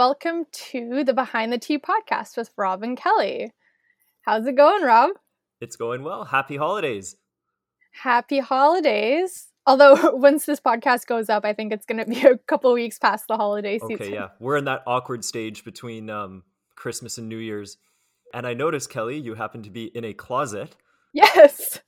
welcome to the Behind the Tee podcast with Rob and Kelly. How's it going, Rob? It's going well. Happy holidays. Happy holidays. Although once this podcast goes up, I think it's going to be a couple weeks past the holiday season. Okay, yeah. We're in that awkward stage between um, Christmas and New Year's. And I noticed, Kelly, you happen to be in a closet. Yes.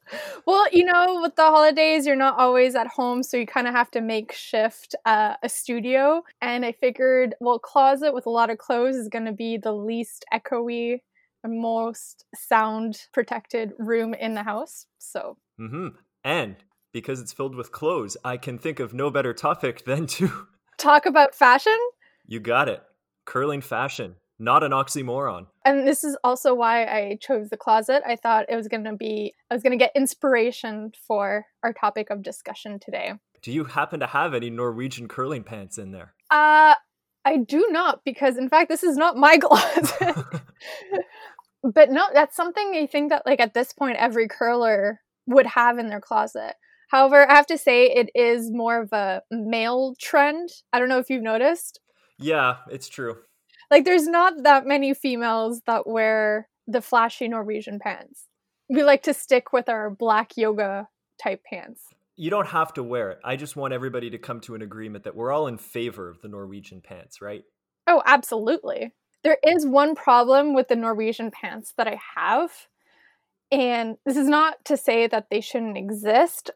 Well, you know, with the holidays, you're not always at home, so you kind of have to make shift uh, a studio. And I figured, well, closet with a lot of clothes is going to be the least echoey and most sound protected room in the house. So. Mm-hmm. And because it's filled with clothes, I can think of no better topic than to talk about fashion. You got it. Curling fashion not an oxymoron. And this is also why I chose the closet. I thought it was going to be, I was going to get inspiration for our topic of discussion today. Do you happen to have any Norwegian curling pants in there? Uh, I do not, because in fact, this is not my closet. but no, that's something I think that, like, at this point, every curler would have in their closet. However, I have to say it is more of a male trend. I don't know if you've noticed. Yeah, it's true like there's not that many females that wear the flashy Norwegian pants. We like to stick with our black yoga type pants. You don't have to wear it. I just want everybody to come to an agreement that we're all in favor of the Norwegian pants, right? Oh, absolutely. There is one problem with the Norwegian pants that I have. And this is not to say that they shouldn't exist,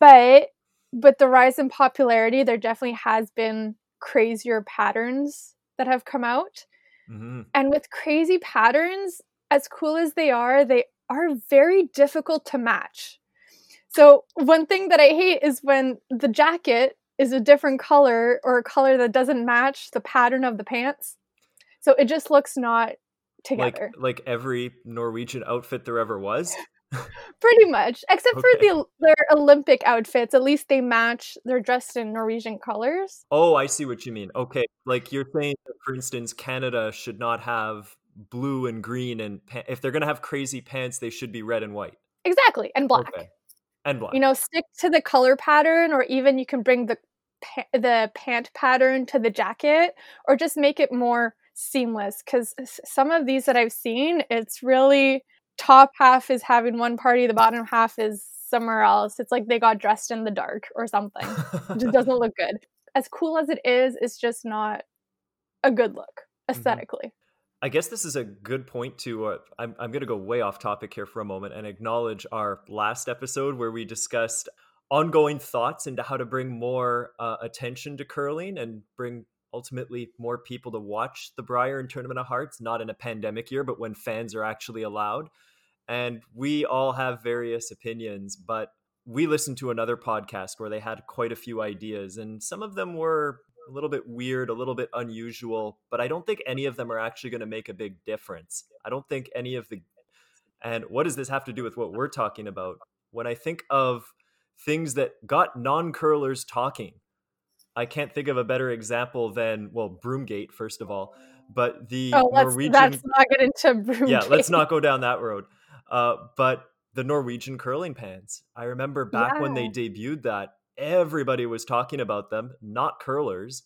but with the rise in popularity, there definitely has been crazier patterns that have come out. Mm-hmm. And with crazy patterns, as cool as they are, they are very difficult to match. So, one thing that I hate is when the jacket is a different color or a color that doesn't match the pattern of the pants. So, it just looks not together. Like, like every Norwegian outfit there ever was. Pretty much, except okay. for the their Olympic outfits. At least they match. They're dressed in Norwegian colors. Oh, I see what you mean. Okay, like you're saying, for instance, Canada should not have blue and green, and pa- if they're gonna have crazy pants, they should be red and white. Exactly, and black. Okay. And black. You know, stick to the color pattern, or even you can bring the pa- the pant pattern to the jacket, or just make it more seamless. Because some of these that I've seen, it's really top half is having one party, the bottom half is somewhere else. It's like they got dressed in the dark or something. it just doesn't look good. As cool as it is, it's just not a good look aesthetically. Mm-hmm. I guess this is a good point to. Uh, I'm, I'm going to go way off topic here for a moment and acknowledge our last episode where we discussed ongoing thoughts into how to bring more uh, attention to curling and bring ultimately more people to watch the Brier and Tournament of Hearts, not in a pandemic year, but when fans are actually allowed. And we all have various opinions, but we listened to another podcast where they had quite a few ideas, and some of them were a little bit weird, a little bit unusual, but I don't think any of them are actually going to make a big difference. I don't think any of the. And what does this have to do with what we're talking about? When I think of things that got non curlers talking, I can't think of a better example than well, Broomgate first of all, but the oh, let's, Norwegian. Let's not get into Broomgate. Yeah, let's not go down that road. Uh, but the Norwegian curling pants. I remember back yeah. when they debuted that, everybody was talking about them, not curlers.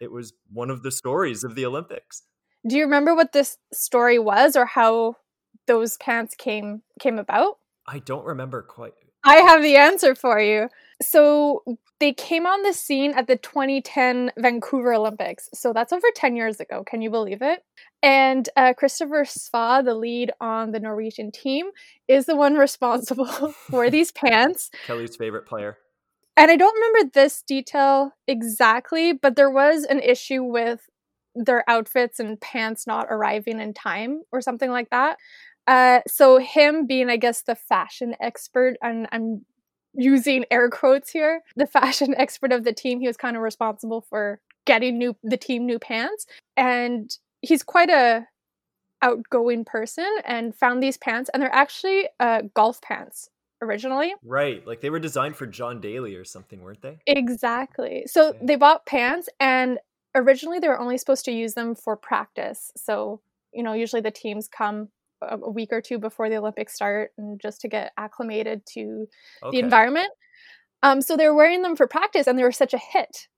It was one of the stories of the Olympics. Do you remember what this story was or how those pants came came about? I don't remember quite. I have the answer for you. So they came on the scene at the 2010 Vancouver Olympics. So that's over 10 years ago. Can you believe it? And uh, Christoffer Svae, the lead on the Norwegian team, is the one responsible for these pants. Kelly's favorite player. And I don't remember this detail exactly, but there was an issue with their outfits and pants not arriving in time or something like that. Uh, so him being, I guess, the fashion expert, and I'm using air quotes here, the fashion expert of the team, he was kind of responsible for getting new the team new pants, and he's quite a outgoing person, and found these pants, and they're actually uh, golf pants originally. Right. Like they were designed for John Daly or something, weren't they? Exactly. So okay. they bought pants and originally they were only supposed to use them for practice. So, you know, usually the teams come a week or two before the Olympics start and just to get acclimated to okay. the environment. Um, so they were wearing them for practice and they were such a hit.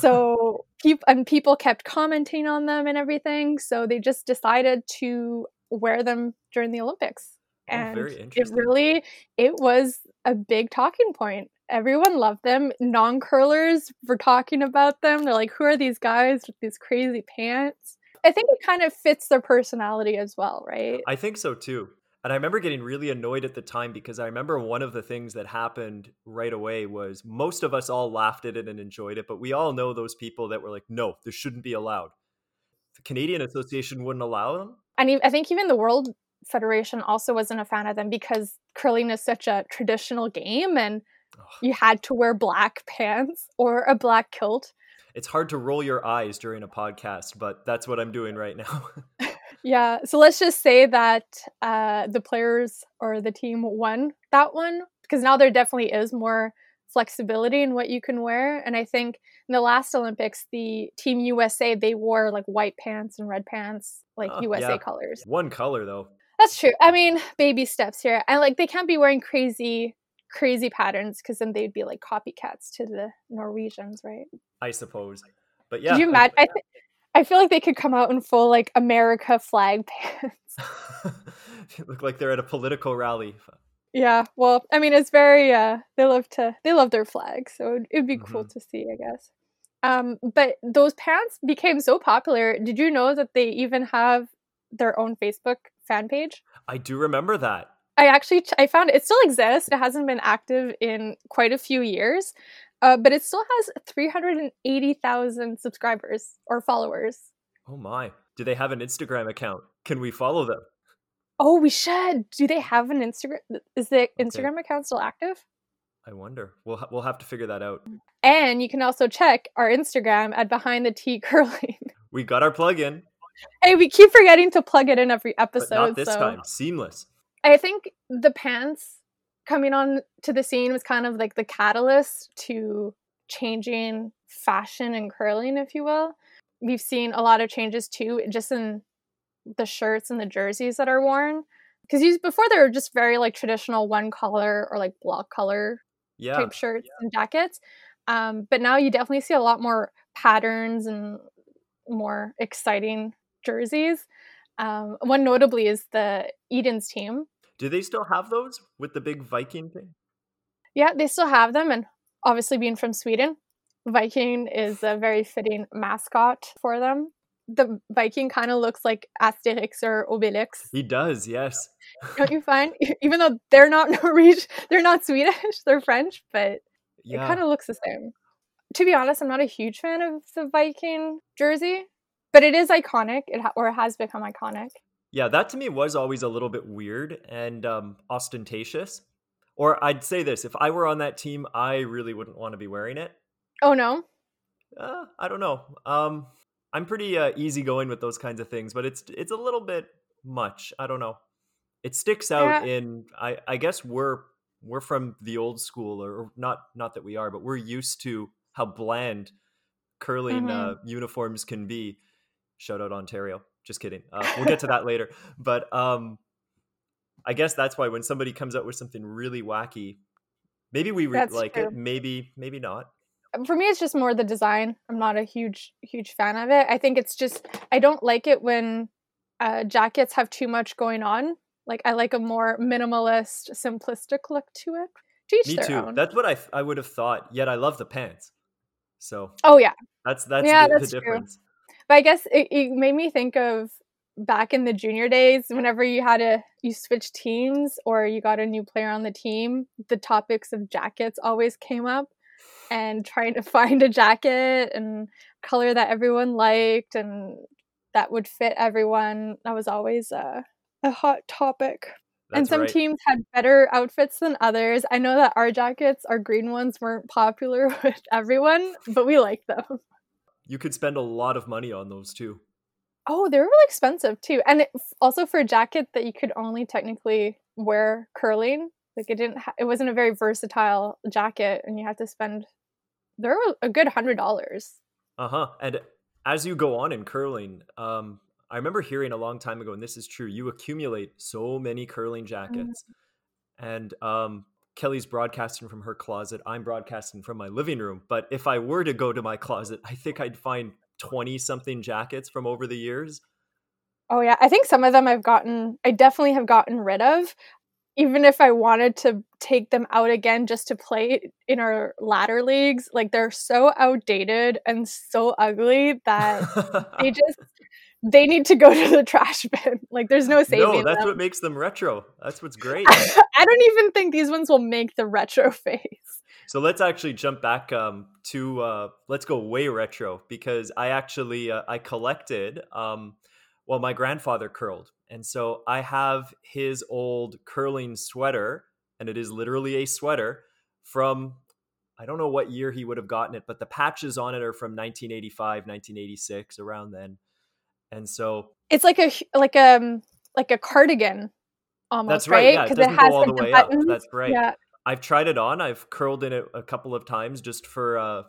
so people and people kept commenting on them and everything. So they just decided to wear them during the Olympics. Oh, And very it really it was a big talking point. Everyone loved them. Non-curlers were talking about them. They're like, "Who are these guys with these crazy pants?" I think it kind of fits their personality as well, right? I think so too. And I remember getting really annoyed at the time because I remember one of the things that happened right away was most of us all laughed at it and enjoyed it, but we all know those people that were like, no, this shouldn't be allowed. The Canadian Association wouldn't allow them. And I think even the World Federation also wasn't a fan of them because curling is such a traditional game and you had to wear black pants or a black kilt. It's hard to roll your eyes during a podcast, but that's what I'm doing right now. Yeah, so let's just say that uh, the players or the team won that one because now there definitely is more flexibility in what you can wear. And I think in the last Olympics, the Team USA they wore like white pants and red pants, like Oh, USA yeah. colors. One color though. That's true. I mean, baby steps here, and like they can't be wearing crazy, crazy patterns because then they'd be like copycats to the Norwegians, right? I suppose. But yeah. Did you imagine? I, th- I feel like they could come out in full like America flag pants. Look like they're at a political rally. Yeah, well, I mean, it's very uh they love to they love their flag, so it'd, it'd be cool Mhm. to see, I guess. Um, but those pants became so popular. Did you know that they even have their own Facebook fan page? I do remember that. I actually I found it, still exists. It hasn't been active in quite a few years, uh, but it still has three hundred and eighty thousand subscribers or followers. Oh my. Do they have an Instagram account? Can we follow them? Oh, we should. Do they have an Instagram? Is the Instagram account still active? I wonder. We'll ha- we'll have to figure that out. And you can also check our Instagram at Behind the Tee Curling. We got our plug in, hey, we keep forgetting to plug it in every but episode. not this so time. Seamless. I think the pants coming on to the scene was kind of like the catalyst to changing fashion and curling, if you will. We've seen a lot of changes too, just in the shirts and the jerseys that are worn. Because before they were just very like traditional one color or like block color Yeah. type shirts and jackets. Um, but now you definitely see a lot more patterns and more exciting jerseys. Um, one notably is the Edin's team. Do they still have those with the big Viking thing? Yeah, they still have them, and obviously being from Sweden, Viking is a very fitting mascot for them. The Viking kind of looks like Asterix or Obelix, He does, yes. don't you find? Even though they're not Norwegian, they're not Swedish, they're French, but it kind of looks the same. To be honest, I'm not a huge fan of the Viking jersey, but it is iconic. It ha- or it has become iconic. Yeah, that to me was always a little bit weird and um, ostentatious. Or I'd say this if I were on that team, I really wouldn't want to be wearing it. Oh no, Uh, I don't know. Um, I'm pretty uh, easygoing with those kinds of things, but it's it's a little bit much. I don't know. It sticks out Yeah. in. I I guess we're we're from the old school, or, not not that we are, but we're used to how bland curling Mhm. uh, uniforms can be. Shout out Ontario. Just kidding. Uh, we'll get to that later. But um, I guess that's why when somebody comes out with something really wacky, maybe we re- like true. it, maybe maybe not. for me it's just more the design i'm not a huge huge fan of it i think it's just i don't like it when uh, jackets have too much going on like i like a more minimalist simplistic look to it to Me too. own That's what I I would have thought. Yet I love the pants. So oh yeah that's that's Yeah, the, that's the true. But i guess it, it made me think of back in the junior days whenever you had to you switch teams or you got a new player on the team the topics of jackets always came up and trying to find a jacket and color that everyone liked and that would fit everyone that was always a, a hot topic. And some right. teams had better outfits than others. I know that our jackets our green ones weren't popular with everyone but we liked them You could spend a lot of money on those too. Oh, they were really expensive too, and it, also for a jacket that you could only technically wear curling. Like it didn't, ha- it wasn't a very versatile jacket, and you had to spend. There were a good hundred dollars. Uh huh. And as you go on in curling, um, I remember hearing a long time ago, and this is true. You accumulate so many curling Mm-hmm. jackets, and um, Kelly's broadcasting from her closet. I'm broadcasting from my living room. But if I were to go to my closet, I think I'd find 20 something jackets from over the years. Oh, yeah. I think some of them I've gotten, I definitely have gotten rid of. Even if I wanted to take them out again just to play in our ladder leagues, like they're so outdated and so ugly that they just they need to go to the trash bin. Like there's no saving. No, that's them. what makes them retro. That's what's great. I don't even think these ones will make the retro phase. So let's actually jump back um, to uh, let's go way retro because I actually uh, I collected. Um, well, my grandfather curled, and so I have his old curling sweater, and it is literally a sweater from I don't know what year he would have gotten it, but the patches on it are from 1985, 1986, around then. And so it's like a like a um, like a cardigan almost, that's right? Because yeah, it, it, has all the way buttons. up. That's right. Yeah. I've tried it on. I've curled in it a couple of times just for uh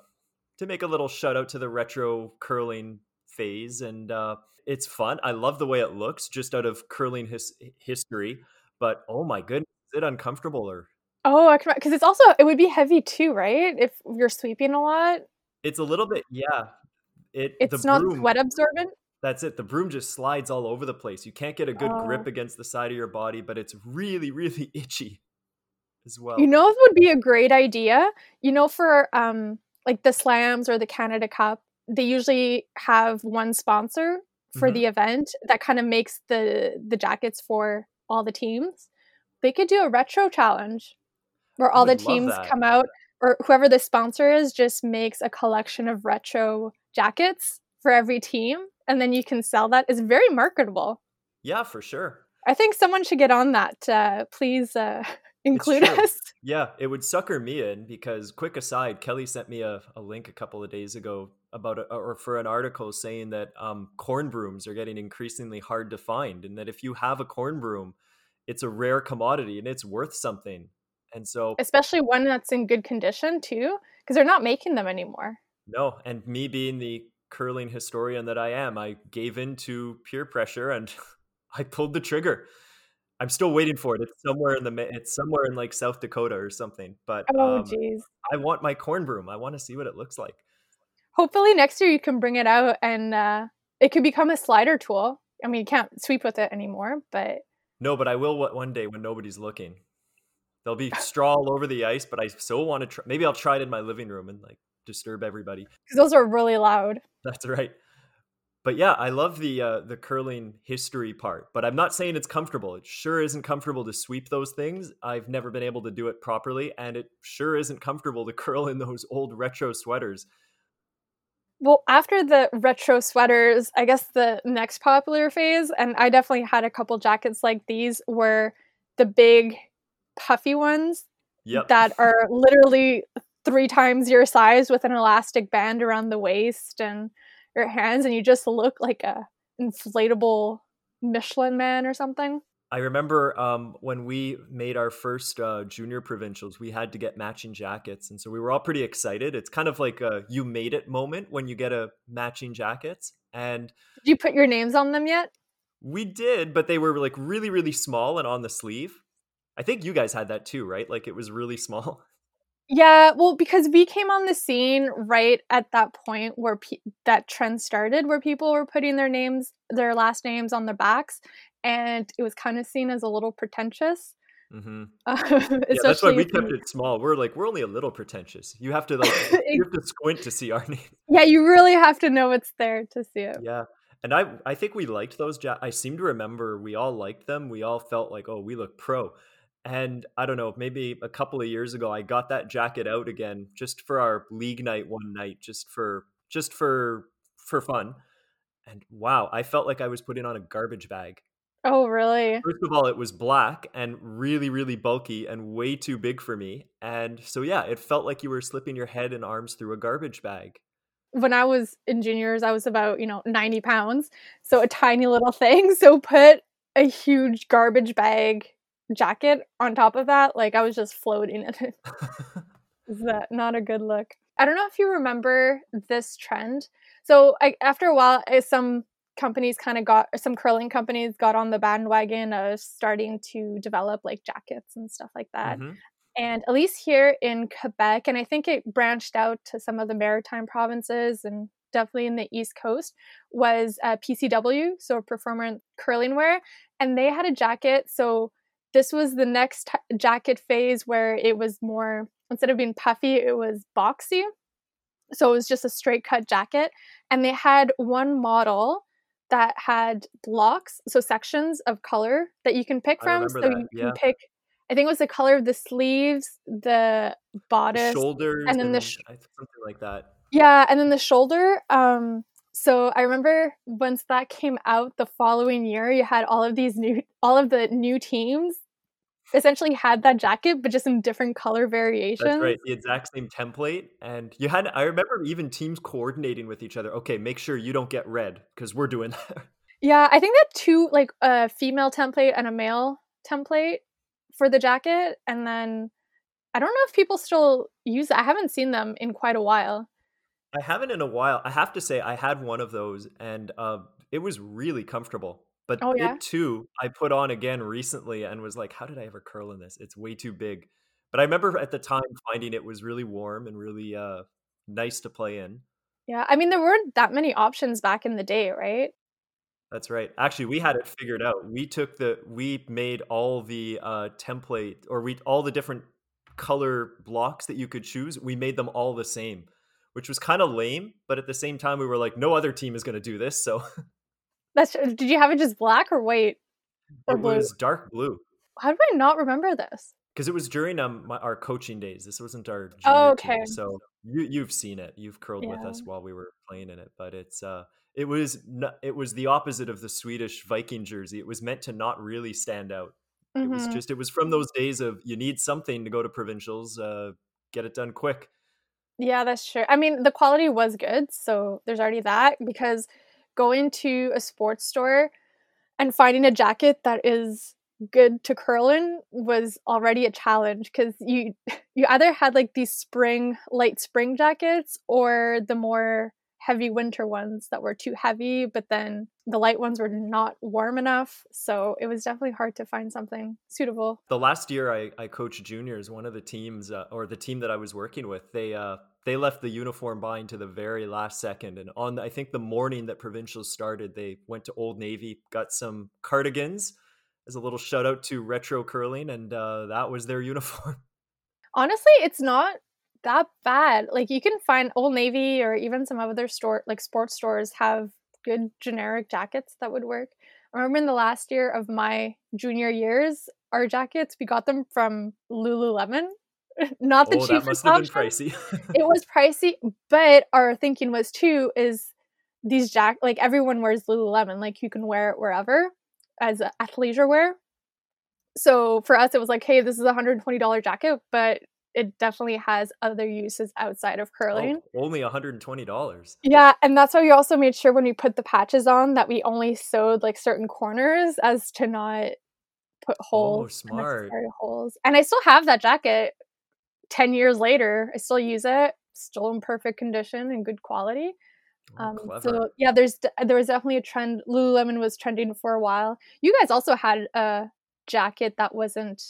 to make a little shout out to the retro curling phase and uh it's fun. I love the way it looks just out of curling his history, but oh my goodness, is it uncomfortable or Oh, because it's also it would be heavy too, right? If you're sweeping a lot. It's a little bit, yeah. It it's not broom, sweat absorbent. That's it. The broom just slides all over the place. You can't get a good Oh. grip against the side of your body, but it's really, really itchy as well. You know, it would be a great idea. You know, for um like the slams or the Canada Cup, they usually have one sponsor for Mhm. the event that kind of makes the the jackets for all the teams. They could do a retro challenge where all the teams come out or whoever the sponsor is just makes a collection of retro jackets for every team and then you can sell that. It's very marketable. yeah, for sure. I think someone should get on that. Uh, please uh, include us. Yeah, it would sucker me in because, quick aside, Kelly sent me a, a link a couple of days ago about a, or for an article saying that um, corn brooms are getting increasingly hard to find, and that if you have a corn broom, it's a rare commodity and it's worth something. And so, especially one that's in good condition too because they're not making them anymore no, and me being the curling historian that I am, I gave in to peer pressure and I pulled the trigger. I'm still waiting for it. It's somewhere in the it's somewhere in like South Dakota or something. But oh um, jeez I want my corn broom. I want to see what it looks like. hopefully next year you can bring it out and uh, it could become a slider tool i mean you can't sweep with it anymore but No, but I will one- one day when nobody's looking. There'll be straw all over the ice, but I still want to try. Maybe I'll try it in my living room and like disturb everybody. because those are really loud That's right. But yeah, I love the uh, the curling history part. But I'm not saying it's comfortable. It sure isn't comfortable to sweep those things. I've never been able to do it properly, and it sure isn't comfortable to curl in those old retro sweaters. well after the retro sweaters i guess the next popular phase and i definitely had a couple jackets like these were the big puffy ones Yep. that are literally three times your size with an elastic band around the waist and your hands and you just look like a inflatable michelin man or something I remember um, when we made our first uh, junior provincials, we had to get matching jackets, and so we were all pretty excited. It's kind of like a "you made it" moment when you get a matching jackets, and did you put your names on them yet we did, but they were like really, really small and on the sleeve. I think you guys had that too, right? Like it was really small. Yeah well because we came on the scene right at that point where pe- that trend started where people were putting their names their last names on their backs and it was kind of seen as a little pretentious Mm-hmm. especially Yeah, that's why we kept it small. We're like we're only a little pretentious. You have to like you have to squint to see our name. yeah you really have to know it's there to see it Yeah. And I I think we liked those ja- I seem to remember we all liked them. We all felt like, "Oh, we look pro." And I don't know, maybe a couple of years ago I got that jacket out again just for our league night one night just for just for for fun. And wow, I felt like I was putting on a garbage bag. oh really First of all, it was black and really really bulky and way too big for me. And so yeah, it felt like you were slipping your head and arms through a garbage bag. when I was in juniors, I was about, you know, 90 pounds. So a tiny little thing. So put a huge garbage bag jacket on top of that. Like I was just floating in it. Is that not a good look? I don't know if you remember this trend. So I, after a while, eh, some companies kind of got, some curling companies got on the bandwagon of starting to develop like jackets and stuff like that. Mhm. And at least here in Quebec, and I think it branched out to some of the maritime provinces and definitely in the East Coast, was uh, PCW, so Performance Curling Wear. And they had a jacket. So this was the next t- jacket phase where it was more, instead of being puffy, it was boxy. So it was just a straight cut jacket. And they had one model that had blocks, so sections of color that you can pick from. So that, you yeah. can pick, I think it was the color of the sleeves, the bodice, Shoulders and then and the sh- something like that. yeah, and then the shoulder. Um, so I remember once that came out the following year, you had all of these new, all of the new teams essentially had that jacket, but just in different color variations. That's right. The exact same template. And you had, I remember even teams coordinating with each other. Okay, make sure you don't get red because we're doing that. Yeah, I think that two, like a female template and a male template for the jacket, and then I don't know if people still use it. I haven't seen them in quite a while. I haven't in a while. I have to say, I had one of those and uh, it was really comfortable. But Oh yeah, it too, I put on again recently and was like, how did I ever curl in this? It's way too big. But I remember at the time finding it was really warm and really uh, nice to play in. yeah. I mean, there weren't that many options back in the day, right? That's right. Actually, we had it figured out. We took the we made all the uh template or we all the different color blocks that you could choose. We made them all the same, which was kind of lame, but at the same time we were like no other team is going to do this, so That's. Did you have it just black or white or it blue? was dark blue How do I not remember this? because it was during um my, our coaching days. This wasn't our Oh, okay. team. So you you've seen it. You've curled with us while we were playing in it, but it's uh it was it was the opposite of the Swedish Viking jersey. It was meant to not really stand out. It was hmm just it was from those days of you need something to go to provincials, uh, get it done quick. Yeah, that's true. I mean, the quality was good, so there's already that because going to a sports store and finding a jacket that is good to curl in was already a challenge because you you either had like these spring light spring jackets or the more heavy winter ones that were too heavy but then the light ones were not warm enough so it was definitely hard to find something suitable The last year I, I coached juniors, one of the teams uh, or the team that I was working with, they uh, they left the uniform buying to the very last second, and on I think the morning that provincials started, they went to Old Navy, got some cardigans as a little shout out to retro curling, and uh, that was their uniform. honestly it's not that bad. Like you can find old navy or even some other store like sports stores have good generic jackets that would work. I remember in the last year of my junior years our jackets we got them from lululemon. Not the oh, that cheapest must have been option. pricey. it was pricey but our thinking was too is these jack like everyone wears lululemon like you can wear it wherever as athleisure wear. So for us it was like hey this is a $120 jacket but it definitely has other uses outside of curling. oh, only one hundred and twenty dollars. yeah and that's why we also made sure when we put the patches on that we only sewed like certain corners as to not put holes Oh, smart. holes. And i still have that jacket 10 years later i still use it still in perfect condition and good quality. Oh, um, so yeah there's there was definitely a trend lululemon was trending for a while. You guys also had a jacket that wasn't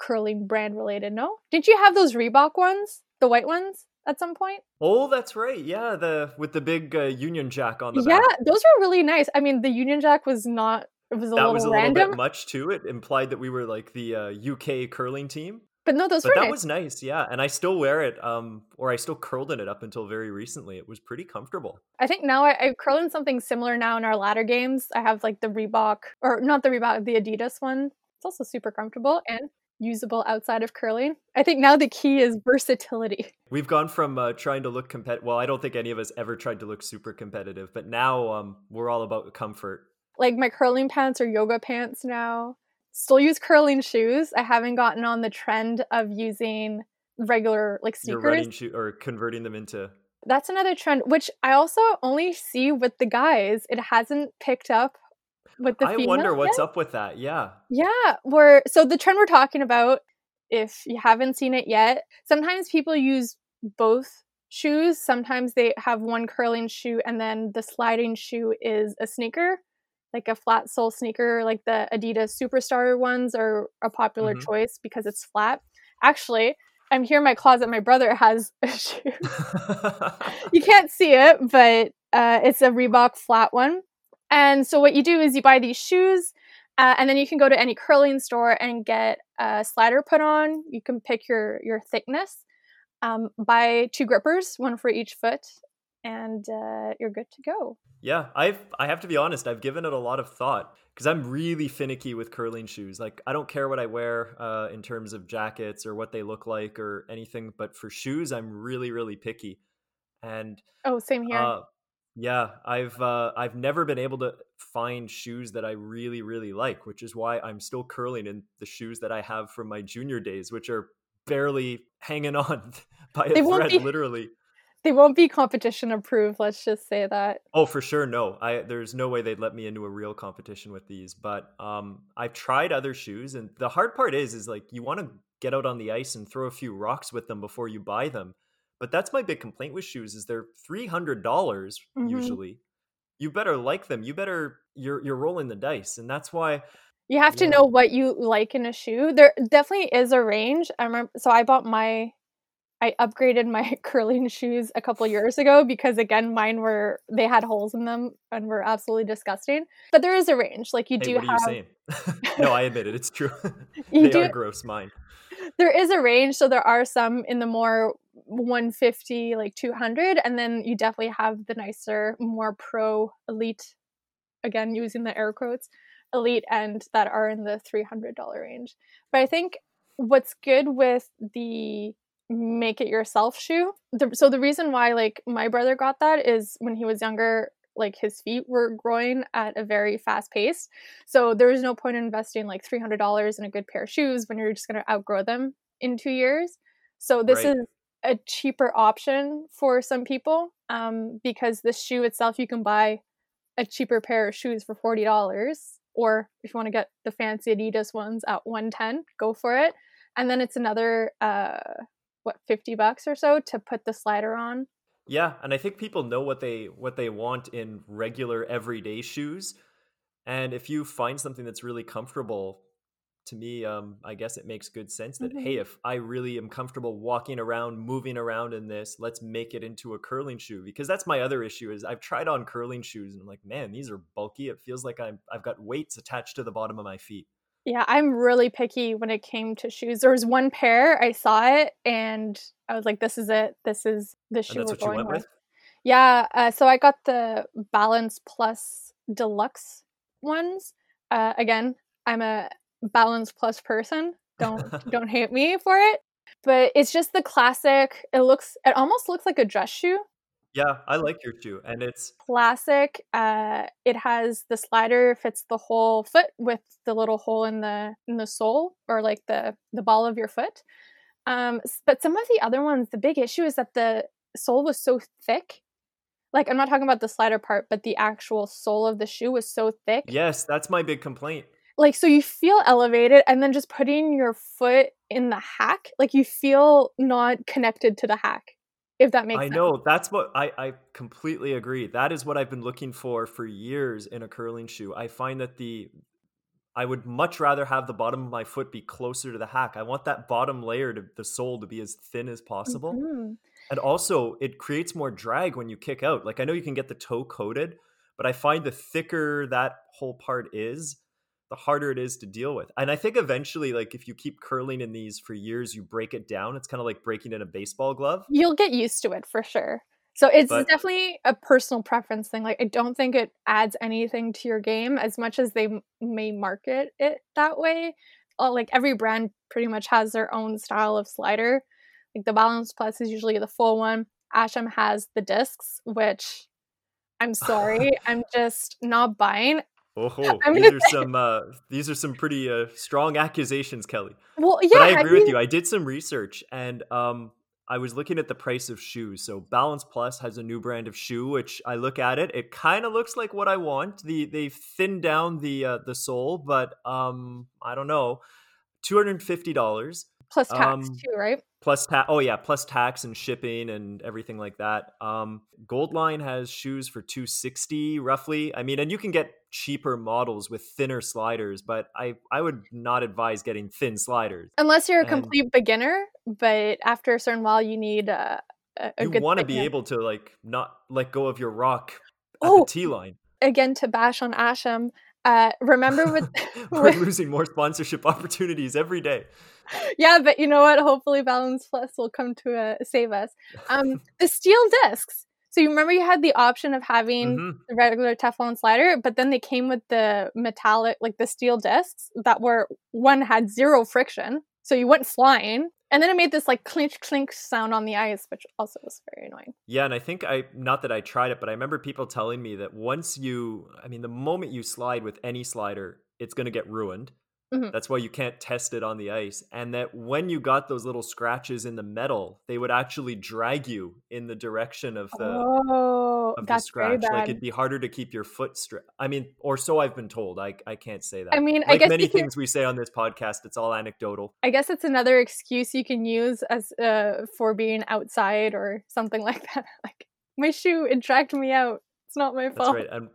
curling brand related no didn't you have those reebok ones the white ones at some point oh, that's right. Yeah, the with the big uh, Union Jack on the yeah back. those were really nice i mean the union jack was not it was a That little was a random little bit much too. It implied that we were like the uh, UK curling team. but no those But were that nice was nice, yeah. And I still wear it, um, or I still curled in it up until very recently. It was pretty comfortable. I think now I, I curl in something similar now in our ladder games. I have like the Reebok, or not the Reebok, the Adidas one. It's also super comfortable and usable outside of curling. I think now the key is versatility. We've gone from uh, trying to look competitive. Well, I don't think any of us ever tried to look super competitive, but now um, we're all about comfort. Like my curling pants are yoga pants now. Still use curling shoes. I haven't gotten on the trend of using regular like You're sneakers. running shoe or converting them into. That's another trend, which I also only see with the guys. It hasn't picked up with the I wonder yet. what's up with that. Yeah. Yeah, we're so the trend we're talking about, if you haven't seen it yet, sometimes people use both shoes. Sometimes they have one curling shoe and then the sliding shoe is a sneaker, like a flat sole sneaker, like the Adidas Superstar ones are a popular Mhm. choice because it's flat. Actually, I'm here in my closet. My brother has a shoe. you can't see it, but uh, it's a Reebok flat one. And so what you do is you buy these shoes, uh, and then you can go to any curling store and get a slider put on. You can pick your your thickness. Um, buy two grippers, one for each foot, and uh, you're good to go. Yeah, I've I have to be honest. I've given it a lot of thought because I'm really finicky with curling shoes. Like I don't care what I wear uh, in terms of jackets or what they look like or anything, but for shoes, I'm really really picky. And oh, same here. Uh, yeah, I've uh, I've never been able to find shoes that I really really like, which is why I'm still curling in the shoes that I have from my junior days, which are barely hanging on by a they thread, be, literally. They won't be competition approved. Let's just say that. Oh, for sure, no. I there's no way they'd let me into a real competition with these. But um, I've tried other shoes, and the hard part is, is like you want to get out on the ice and throw a few rocks with them before you buy them but that's my big complaint with shoes is they're three hundred dollars mm-hmm. usually. You better like them. You better you're you're rolling the dice, and that's why you have yeah. to know what you like in a shoe. There definitely is a range. I remember, so I bought my, I upgraded my curling shoes a couple years ago because again, mine were they had holes in them and were absolutely disgusting. But there is a range. Like you hey, do have. You no, I admit it. It's true. they do... are gross. Mine. There is a range, so there are some in the more 150 like 200 and then you definitely have the nicer more pro elite again using the air quotes elite end that are in the $300 range. But i think what's good with the make it yourself shoe the, so the reason why like my brother got that is when he was younger like his feet were growing at a very fast pace so there was no point in investing like $300 in a good pair of shoes when you're just going to outgrow them in two years so this right. is a cheaper option for some people um, because the shoe itself you can buy a cheaper pair of shoes for forty dollars, or if you want to get the fancy Adidas ones at one ten, go for it. And then it's another uh, what fifty bucks or so to put the slider on. Yeah, and I think people know what they what they want in regular everyday shoes. And if you find something that's really comfortable, to me, um, I guess it makes good sense that mm-hmm. hey, if I really am comfortable walking around, moving around in this, let's make it into a curling shoe. Because that's my other issue is I've tried on curling shoes and I'm like, man, these are bulky. It feels like I'm I've got weights attached to the bottom of my feet. Yeah, I'm really picky when it came to shoes. There was one pair I saw it and I was like, this is it. This is the shoe we're going with. with. Yeah, uh, so I got the Balance Plus Deluxe ones. Uh, again, I'm a balance plus person. Don't don't hate me for it. But it's just the classic. It looks it almost looks like a dress shoe. Yeah, I like your shoe, and it's classic. Uh, it has the slider fits the whole foot with the little hole in the in the sole or like the the ball of your foot. Um, but some of the other ones, the big issue is that the sole was so thick. Like I'm not talking about the slider part, but the actual sole of the shoe was so thick. Yes, that's my big complaint like so you feel elevated and then just putting your foot in the hack like you feel not connected to the hack if that makes I sense. know that's what I, I completely agree. That is what I've been looking for for years in a curling shoe. I find that the I would much rather have the bottom of my foot be closer to the hack. I want that bottom layer to the sole to be as thin as possible. Mm-hmm. And also it creates more drag when you kick out. Like I know you can get the toe coated, but I find the thicker that whole part is, the harder it is to deal with. And I think eventually, like if you keep curling in these for years, you break it down. It's kind of like breaking in a baseball glove. You'll get used to it for sure. So it's but, definitely a personal preference thing. Like I don't think it adds anything to your game as much as they may market it that way. Like every brand pretty much has their own style of slider. Like the Balance Plus is usually the full one. Asham has the discs, which I'm sorry, I'm just not buying. Oh, these are some uh, these are some pretty uh, strong accusations, Kelly. Well, yeah, but I agree I mean... with you. I did some research and um, I was looking at the price of shoes. So Balance Plus has a new brand of shoe, which I look at it. It kind of looks like what I want. The they've thinned down the uh, the sole, but um, I don't know. Two hundred fifty dollars. Plus tax um, too, right? Plus tax. Oh yeah, plus tax and shipping and everything like that. Um, Goldline has shoes for two sixty roughly. I mean, and you can get cheaper models with thinner sliders, but I I would not advise getting thin sliders unless you're a and, complete beginner. But after a certain while, you need a, a, you want to be able to like not let go of your rock at oh, the T line. Again, to bash on Asham. Uh, remember with we're losing more sponsorship opportunities every day. Yeah, but you know what? Hopefully, Balance Plus will come to uh, save us. Um, the steel discs. So you remember you had the option of having mm-hmm. the regular Teflon slider, but then they came with the metallic, like the steel discs that were one had zero friction, so you went flying, and then it made this like clink clink sound on the ice, which also was very annoying. Yeah, and I think I not that I tried it, but I remember people telling me that once you, I mean, the moment you slide with any slider, it's going to get ruined. Mm-hmm. That's why you can't test it on the ice. And that when you got those little scratches in the metal, they would actually drag you in the direction of the oh, of the scratch. Like it'd be harder to keep your foot straight. I mean, or so I've been told. I I can't say that. I mean, like I guess many things we say on this podcast, it's all anecdotal. I guess it's another excuse you can use as uh, for being outside or something like that. like my shoe, it dragged me out. It's not my fault. That's right. And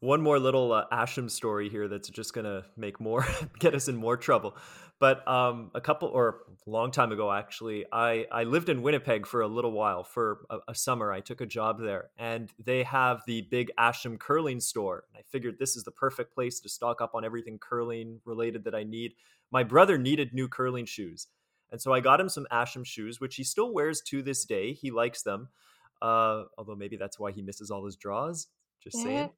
one more little uh, Asham story here that's just gonna make more get us in more trouble. But um, a couple or a long time ago, actually, I I lived in Winnipeg for a little while for a, a summer. I took a job there, and they have the big Asham curling store. And I figured this is the perfect place to stock up on everything curling related that I need. My brother needed new curling shoes, and so I got him some Asham shoes, which he still wears to this day. He likes them. Uh, although maybe that's why he misses all his draws. Just saying.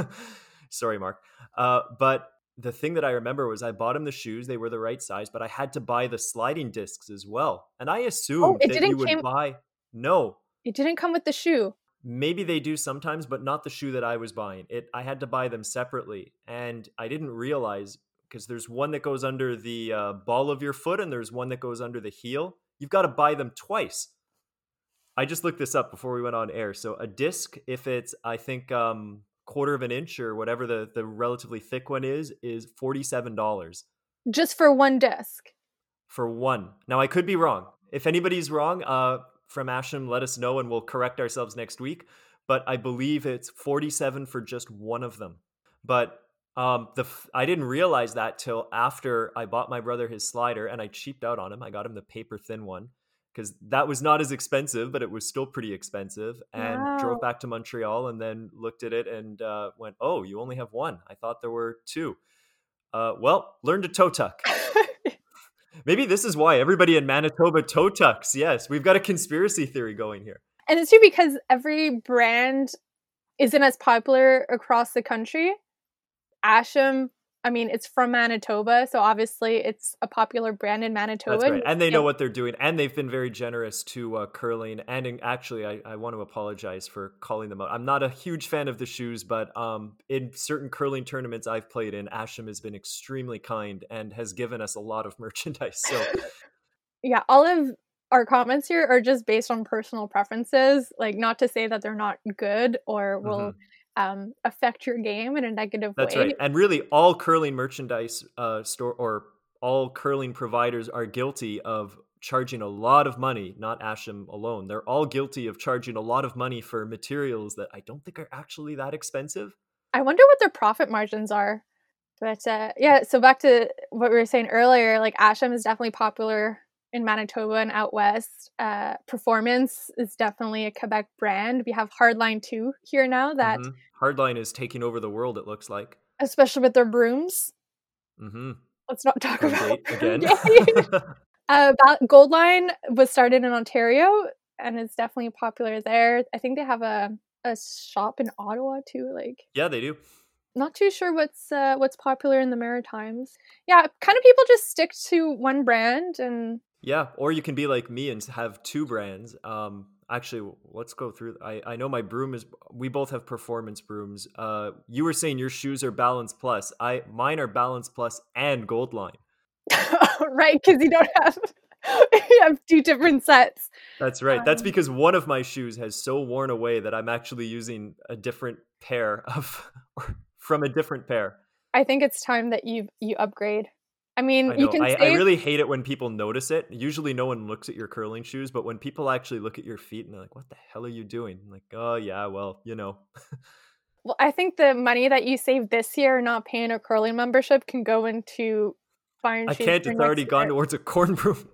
Sorry, Mark. Uh, but the thing that I remember was I bought him the shoes; they were the right size, but I had to buy the sliding discs as well. And I oh, assumed oh, that you would came... buy. No, it didn't come with the shoe. Maybe they do sometimes, but not the shoe that I was buying. It I had to buy them separately, and I didn't realize because there's one that goes under the uh, ball of your foot, and there's one that goes under the heel. You've got to buy them twice. I just looked this up before we went on air. So a disc, if it's I think um quarter of an inch or whatever the the relatively thick one is, is forty seven dollars. Just for one disc. For one. Now I could be wrong. If anybody's wrong, uh, from Asham, let us know and we'll correct ourselves next week. But I believe it's forty seven for just one of them. But um, the I didn't realize that till after I bought my brother his slider and I cheaped out on him. I got him the paper thin one because that was not as expensive, but it was still pretty expensive. And wow. drove back to Montreal and then looked at it and uh, went, "Oh, you only have one. I thought there were two. Uh, well, learn to toe tuck. Maybe this is why everybody in Manitoba toe tucks. Yes, we've got a conspiracy theory going here. And it's true because every brand isn't as popular across the country. Asham I mean, it's from Manitoba, so obviously it's a popular brand in Manitoba. Right. And they know what they're doing, and they've been very generous to uh, curling. And in, actually, I, I, want to apologize for calling them out. I'm not a huge fan of the shoes, but um, in certain curling tournaments I've played in, Asham has been extremely kind and has given us a lot of merchandise. So, yeah, all of our comments here are just based on personal preferences. Like, not to say that they're not good or will. Mm-hmm um, affect your game in a negative That's way. right. And really, all curling merchandise uh, store or all curling providers are guilty of charging a lot of money, not Asham alone. They're all guilty of charging a lot of money for materials that I don't think are actually that expensive. I wonder what their profit margins are. But uh, yeah, so back to what we were saying earlier, like Asham is definitely popular in Manitoba and out west. Uh, performance is definitely a Quebec brand. We have Hardline too here now that mm-hmm. Hardline is taking over the world. It looks like, especially with their brooms. Mm-hmm. Let's not talk about again. uh, Goldline was started in Ontario and it's definitely popular there. I think they have a a shop in Ottawa too. Like yeah, they do. Not too sure what's uh, what's popular in the Maritimes. Yeah, kind of people just stick to one brand and yeah, or you can be like me and have two brands. Um, actually, let's go through. I I know my broom is. We both have performance brooms. Uh, you were saying your shoes are Balance Plus. I mine are Balance Plus and Goldline. right, because you don't have. you have two different sets. That's right. Um, That's because one of my shoes has so worn away that I'm actually using a different pair of from a different pair. I think it's time that you you upgrade I mean, I you can I, save I really hate it when people notice it. Usually, no one looks at your curling shoes, but when people actually look at your feet and they're like, "What the hell are you doing?" I'm like, "Oh yeah, well, you know." Well, I think the money that you save this year not paying a curling membership can go into buying I shoes can't. It's already gone towards a corn broom.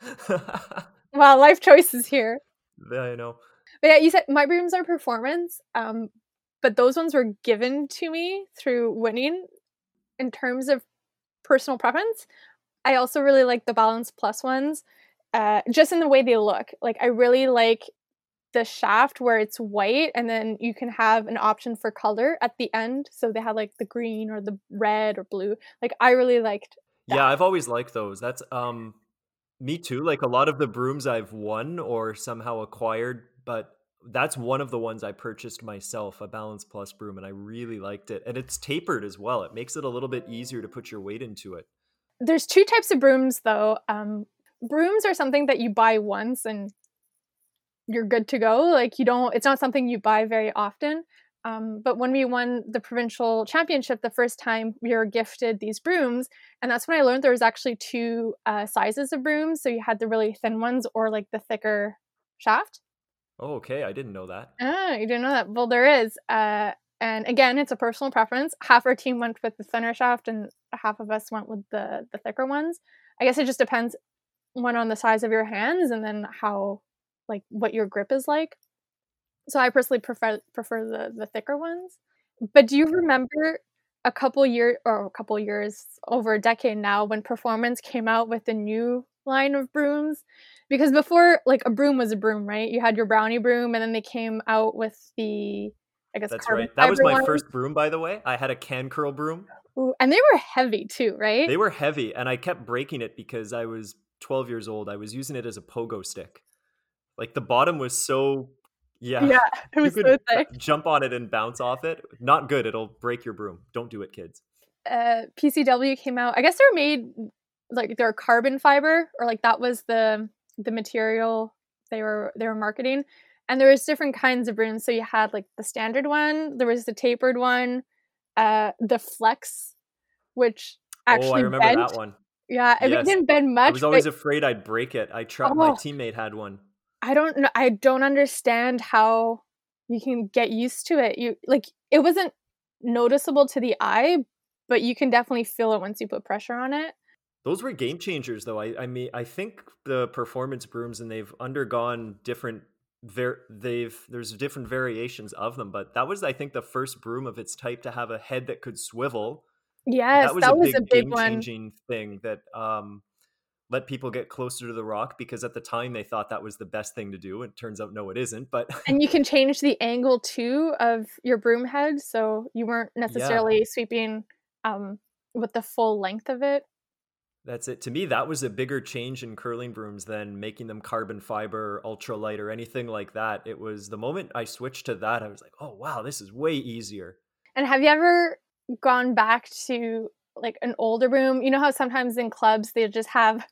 Well, life choices here. yeah, I know. But yeah, you said my brooms are performance, um, but those ones were given to me through winning. In terms of personal preference, I also really like the Balance Plus ones, uh, just in the way they look. Like I really like the shaft where it's white, and then you can have an option for color at the end. So they had like the green or the red or blue. Like I really liked. Yeah. I've always liked those. That's um me too. Like a lot of the brooms I've won or somehow acquired, but that's one of the ones I purchased myself, a Balance Plus broom, and I really liked it. And it's tapered as well. It makes it a little bit easier to put your weight into it. There's two types of brooms though. Um, brooms are something that you buy once and you're good to go. Like you don't, it's not something you buy very often. Um, but when we won the provincial championship the first time, we were gifted these brooms, and that's when I learned there was actually two uh, sizes of brooms. So you had the really thin ones or like the thicker shaft. Oh, okay. I didn't know that. Ah, you didn't know that? Well, there is. Uh, and again, it's a personal preference. Half our team went with the thinner shaft, and half of us went with the the thicker ones. I guess it just depends one on the size of your hands, and then how like what your grip is like. So I personally prefer prefer the the thicker ones. But do you remember a couple year or a couple years over a decade now when Performance came out with the new line of brooms? Because before, like a broom was a broom, right? You had your brownie broom, and then they came out with the I guess That's right. That was my one. first broom, by the way. I had a can curl broom. Ooh, and they were heavy too, right? They were heavy, and I kept breaking it because I was 12 years old. I was using it as a pogo stick. Like the bottom was so, yeah, yeah, it you was could so thick. jump on it and bounce off it. Not good. It'll break your broom. Don't do it, kids. uh, PCW came out. I guess they're made like they're carbon fiber, or like that was the the material they were they were marketing. And there was different kinds of brooms. So you had like the standard one, there was the tapered one, uh, the flex, which actually oh, I remember bent. that one. Yeah, it Yes. didn't bend much. I was always but afraid I'd break it. I tried. My Oh. teammate had one. I don't know. I don't understand how you can get used to it. You like it wasn't noticeable to the eye, but you can definitely feel it once you put pressure on it. Those were game changers, though. I, I mean, I think the performance brooms, and they've undergone different. Ver- they've there's different variations of them, but that was, I think, the first broom of its type to have a head that could swivel. Yes, that was that a was big, a big game one. changing thing that um, let people get closer to the rock because at the time they thought that was the best thing to do. It turns out no, it isn't. But And you can change the angle too of your broom head, so you weren't necessarily sweeping um, with the full length of it. That's it. To me, that was a bigger change in curling brooms than making them carbon fiber, ultralight, or anything like that. It was the moment I switched to that, I was like, oh, wow, this is way easier. And have you ever gone back to like an older broom? You know how sometimes in clubs they just have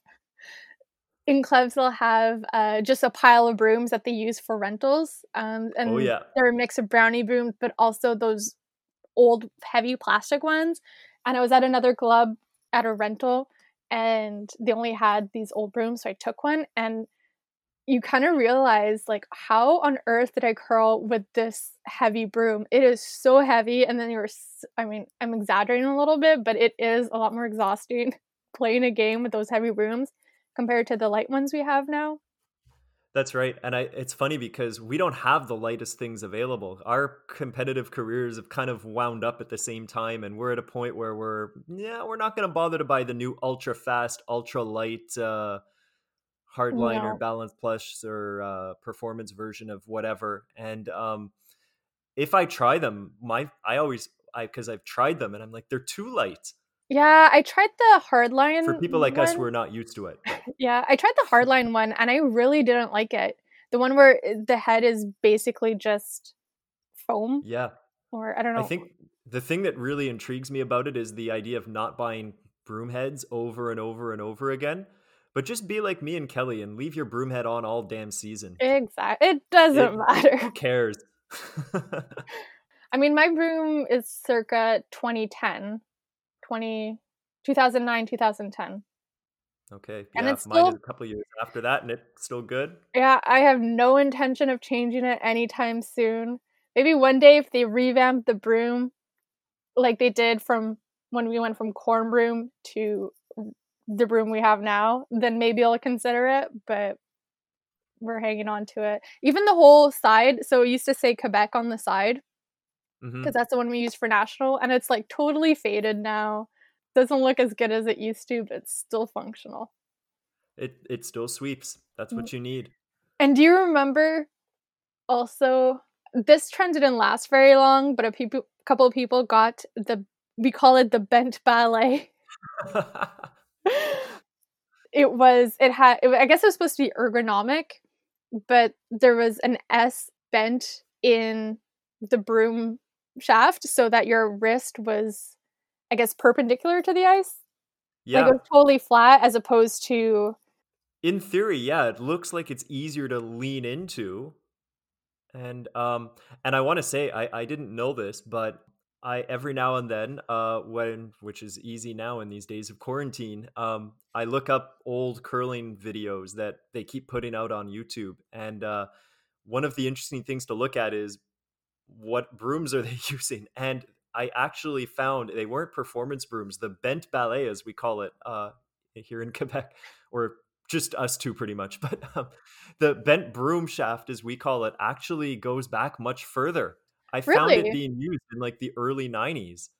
in clubs they'll have uh, just a pile of brooms that they use for rentals, um, and Oh, yeah. they're a mix of brownie brooms, but also those old heavy plastic ones. And I was at another club at a rental, and they only had these old brooms, so I took one and you kind of realize like how on earth did I curl with this heavy broom? It is so heavy, and then you're i mean, I'm exaggerating a little bit, but it is a lot more exhausting playing a game with those heavy brooms compared to the light ones we have now. That's right. And I it's funny because we don't have the lightest things available. Our competitive careers have kind of wound up at the same time and we're at a point where we're yeah, we're not going to bother to buy the new ultra fast, ultra light uh hardline or No. balance plus or uh performance version of whatever. And um if I try them, my I always I because I've tried them and I'm like they're too light Yeah, I tried the hardline for people like us one. who are not used to it. But Yeah, I tried the hardline one, and I really didn't like it. The one where uh, the head is basically just foam, yeah, or I don't know. I think the thing that really intrigues me about it is the idea of not buying broom heads over and over and over again, but just be like me and Kelly and leave your broom head on all damn season. exactly. It doesn't It- matter. Who cares? I mean, my broom is circa 2010, 20, 2009, 2010. Okay. And it's mine is still- a couple years after that, and it's still good. Yeah, I have no intention of changing it anytime soon. Maybe one day if they revamp the broom like they did from when we went from corn broom to the broom we have now, then maybe I'll consider it, but we're hanging on to it. Even the whole side, so it used to say Quebec on the side Mm-hmm. because that's the one we used for national and it's like totally faded now. Doesn't look as good as it used to, but it's still functional. It it still sweeps. That's mm. what you need. And do you remember also this trend didn't last very long, but a people, couple of people got the we call it the bent ballet. it was it had it, I guess it was supposed to be ergonomic, but there was an S bent in the broom shaft so that your wrist was I guess perpendicular to the ice. yeah. Like it was totally flat as opposed to in theory, yeah, it looks like it's easier to lean into. And um and I want to say I I didn't know this, but I every now and then uh when which is easy now in these days of quarantine, um I look up old curling videos that they keep putting out on YouTube and uh one of the interesting things to look at is what brooms are they using? And I actually found they weren't performance brooms, the bent ballet as we call it uh here in Quebec or just us two pretty much but um, the bent broom shaft as we call it actually goes back much further i found Really? it being used in like the early 90s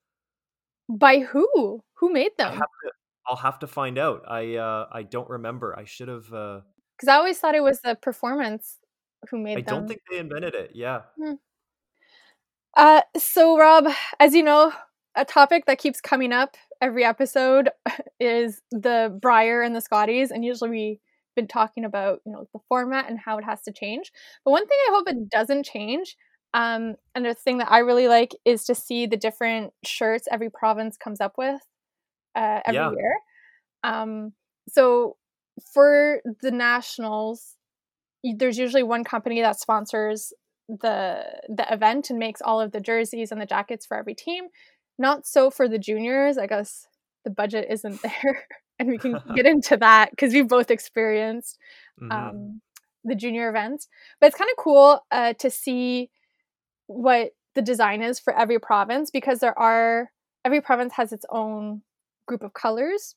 by who? Who made I them? have to, i'll have to find out i uh i don't remember i should have uh Because I always thought it was the performance who made i them. don't think they invented it yeah Uh, so Rob, as you know, a topic that keeps coming up every episode is the Brier and the Scotties, and usually we've been talking about you know the format and how it has to change. But one thing I hope it doesn't change, um, and the thing that I really like is to see the different shirts every province comes up with uh, every Yeah. year. Um, so for the nationals, there's usually one company that sponsors the the event and makes all of the jerseys and the jackets for every team. Not so for the juniors. I guess the budget isn't there, and we can get into that because we've both experienced Mhm. um, the junior events. But it's kind of cool uh, to see what the design is for every province because there are every province has its own group of colors.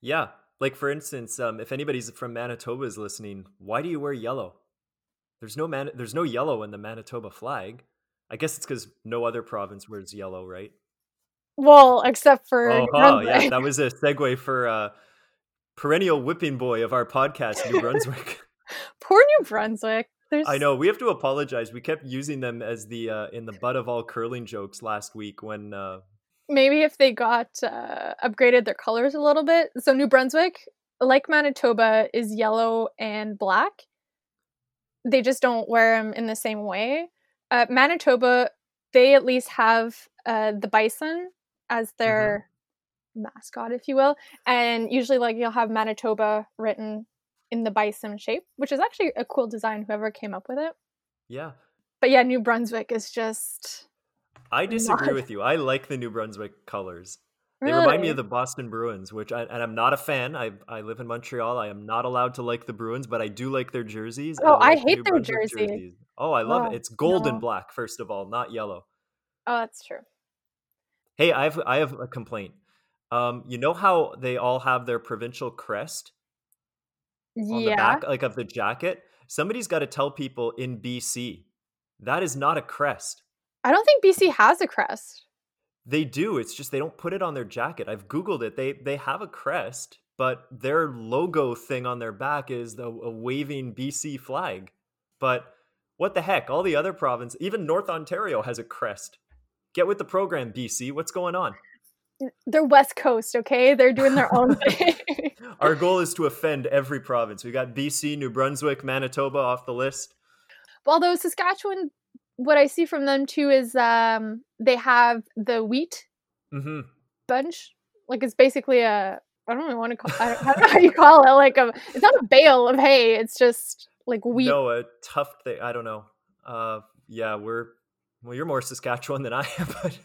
yeah like for instance um if anybody's from manitoba is listening why do you wear yellow there's no man there's no yellow in the manitoba flag i guess it's because no other province wears yellow right Well, except for Oh, yeah, that was a segue for uh, perennial whipping boy of our podcast, New Brunswick. Poor New Brunswick. There's I know we have to apologize. We kept using them as the uh, in the butt of all curling jokes last week when uh, maybe if they got uh, upgraded their colors a little bit. So New Brunswick, like Manitoba, is yellow and black. They just don't wear them in the same way. Uh, Manitoba, they at least have uh, the bison as their mascot, if you will, and usually like you'll have Manitoba written in the bison shape, which is actually a cool design. Whoever came up with it. yeah. But yeah, New Brunswick is just I disagree Not- with you. I like the New Brunswick colors. They remind me of the Boston Bruins, which I, and I'm not a fan. I I live in Montreal. I am not allowed to like the Bruins, but I do like their jerseys. Oh, I like the hate their jersey. Oh, I love Oh, it. It's gold no. and black, first of all, not yellow. Oh, that's true. Hey, I have I have a complaint. Um, you know how they all have their provincial crest on the back, like of the jacket? Somebody's got to tell people in BC that is not a crest. I don't think BC has a crest. They do. It's just they don't put it on their jacket. I've googled it. They they have a crest, but their logo thing on their back is the, a waving BC flag. But what the heck? All the other provinces, even North Ontario, has a crest. Get with the program, BC. What's going on? They're West Coast, okay? They're doing their own thing. Our goal is to offend every province. We got BC, New Brunswick, Manitoba off the list. Although Saskatchewan, what I see from them too is um, they have the wheat hmm bunch. Like it's basically a I don't know want to call I don't, I don't know how you call it. Like a it's not a bale of hay. It's just like wheat. No, a tough thing. I don't know. Uh, yeah, we're well. You're more Saskatchewan than I am, but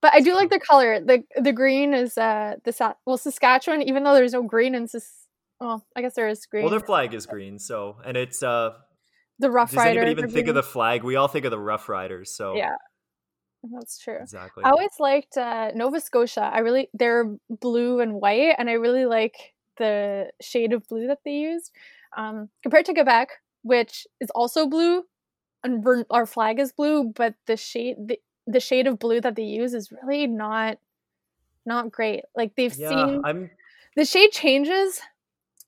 But I do like the color. the The green is uh the well Saskatchewan. Even though there's no green in Saskatchewan well, I guess there is green. Well, their flag is green, so and it's uh the Rough Does Riders. anybody even think of the flag? We all think of the Rough Riders. So yeah, that's true. Exactly. I always liked uh, Nova Scotia. I really they're blue and white, and I really like the shade of blue that they used um, compared to Quebec, which is also blue, and our flag is blue, but the shade the, the shade of blue that they use is really not not great. Like they've yeah, seen I'm the shade changes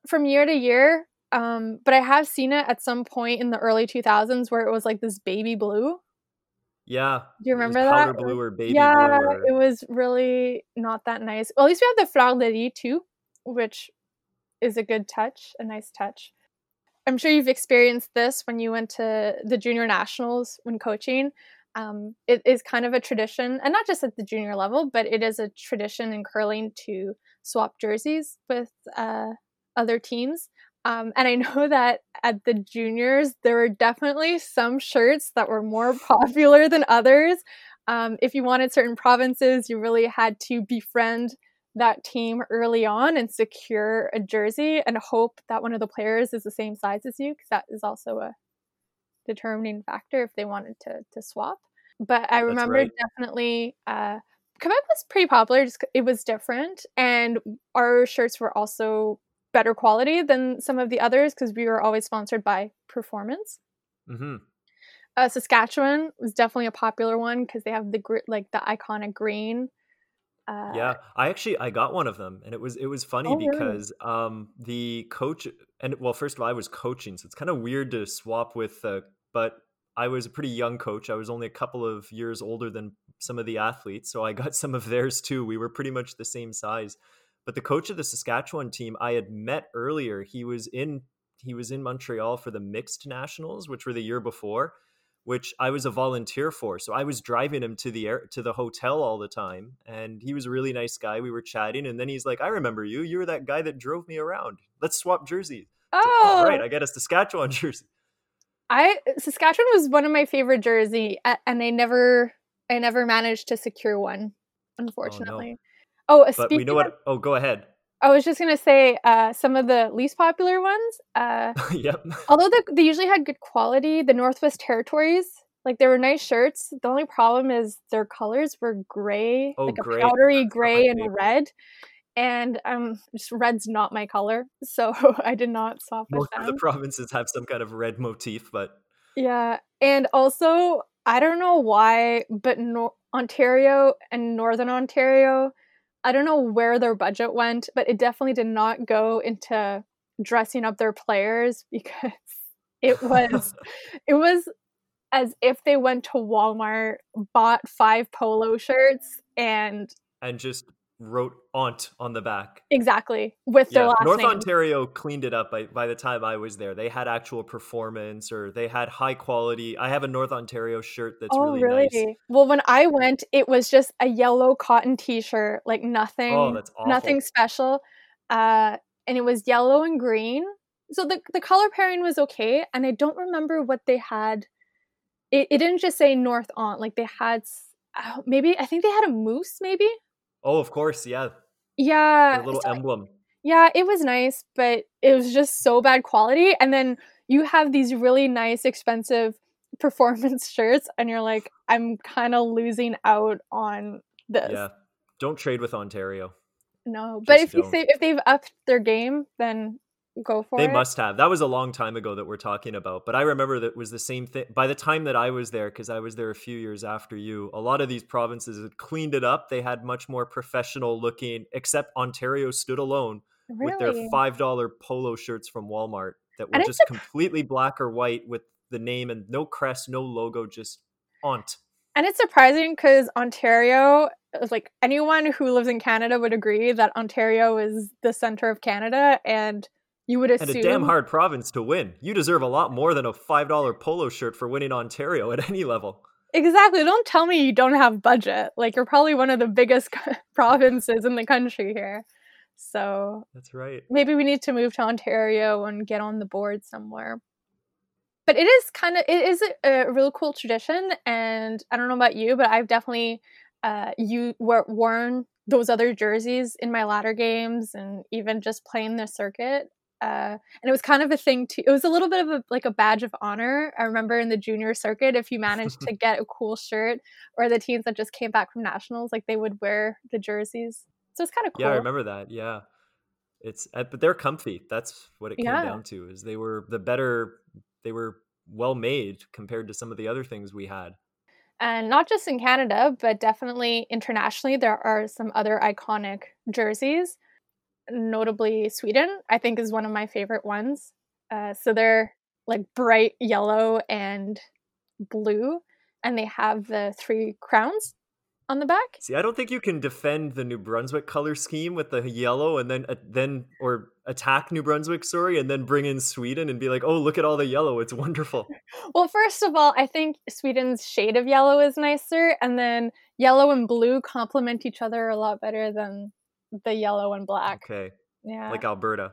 from year to year. Um, but I have seen it at some point in the early 2000s where it was like this baby blue. Yeah. Do you remember powder that? blue or baby yeah, blue. Or... it was really not that nice. Well, at least we have the fleur de lis too, which is a good touch, a nice touch. I'm sure you've experienced this when you went to the junior nationals when coaching. Um, it is kind of a tradition, and not just at the junior level, but it is a tradition in curling to swap jerseys with uh, other teams. Um, and I know that at the juniors, there were definitely some shirts that were more popular than others. Um, if you wanted certain provinces, you really had to befriend that team early on and secure a jersey and hope that one of the players is the same size as you, because that is also a determining factor if they wanted to to swap. But I remember right. definitely uh, Quebec was pretty popular. Just it was different, and our shirts were also better quality than some of the others because we were always sponsored by Performance. Mm-hmm. Uh, Saskatchewan was definitely a popular one because they have the gr- like the iconic green. Uh, yeah, I actually I got one of them, and it was it was funny oh, because really? um, the coach and well, first of all, I was coaching, so it's kind of weird to swap with. Uh, but I was a pretty young coach. I was only a couple of years older than some of the athletes, so I got some of theirs too. We were pretty much the same size. But the coach of the Saskatchewan team I had met earlier, he was in he was in Montreal for the mixed nationals, which were the year before, which I was a volunteer for. So I was driving him to the air to the hotel all the time, and he was a really nice guy. We were chatting, and then he's like, "I remember you. You were that guy that drove me around. Let's swap jerseys." Oh, like, right. I oh! got a Saskatchewan jersey. I Saskatchewan was one of my favorite jersey, and I never I never managed to secure one, unfortunately. Oh, no. Oh, but we know what. Of, oh, go ahead. I was just gonna say uh, some of the least popular ones. Uh, yep. Although they usually had good quality, the Northwest Territories, like they were nice shirts. The only problem is their colors were gray, oh, like gray. a powdery gray and red. And um, just red's not my color, so I did not swap Most of the provinces have some kind of red motif, but yeah, and also I don't know why, but no- Ontario and Northern Ontario I don't know where their budget went, but it definitely did not go into dressing up their players because it was it was as if they went to Walmart, bought five polo shirts and and just wrote Ont on the back. Exactly. With yeah. their last North name. Ontario cleaned it up by, by the time I was there. They had actual performance or they had high quality. I have a North Ontario shirt that's oh, really, really nice. Well, when I went, it was just a yellow cotton t-shirt, like nothing oh, that's awful. nothing special. Uh and it was yellow and green. So the the color pairing was okay, and I don't remember what they had. It, it didn't just say North Ont, like they had uh, maybe I think they had a moose maybe Oh, of course, yeah. Yeah. Their little so, emblem. Yeah, it was nice, but it was just so bad quality. And then you have these really nice, expensive performance shirts, and you're like, I'm kind of losing out on this. Yeah. Don't trade with Ontario. No, but if don't. you say if they've upped their game, then go for they it. They must have. That was a long time ago that we're talking about. But I remember that was the same thing. By the time that I was there, because I was there a few years after you, a lot of these provinces had cleaned it up. They had much more professional looking, except Ontario stood alone really? with their $5 polo shirts from Walmart that were just completely black or white with the name and no crest, no logo, just Ont. And it's surprising because Ontario, is like anyone who lives in Canada would agree that Ontario is the center of Canada. And you would assume. And a damn hard province to win. You deserve a lot more than a $5 polo shirt for winning Ontario at any level. Exactly. Don't tell me you don't have budget. Like, you're probably one of the biggest provinces in the country here. So. That's right. Maybe we need to move to Ontario and get on the board somewhere. But it is kind of, it is a, a really cool tradition. And I don't know about you, but I've definitely uh, you were worn those other jerseys in my ladder games and even just playing the circuit. Uh, and it was kind of a thing too. It was a little bit of a like a badge of honor. I remember in the junior circuit, if you managed to get a cool shirt, or the teams that just came back from nationals, like they would wear the jerseys. So it's kind of cool. Yeah, I remember that. Yeah, it's uh, but they're comfy. That's what it came Yeah. down to. Is they were the better. They were well made compared to some of the other things we had. and not just in Canada, but definitely internationally, there are some other iconic jerseys. Notably, Sweden, I think, is one of my favorite ones. Uh, so they're like bright yellow and blue, and they have the three crowns on the back. See, I don't think you can defend the New Brunswick color scheme with the yellow and then uh, then or attack New Brunswick, sorry, and then bring in Sweden and be like, "Oh, look at all the yellow. It's wonderful." Well, first of all, I think Sweden's shade of yellow is nicer, and then yellow and blue complement each other a lot better than the yellow and black. Okay. Yeah. Like Alberta.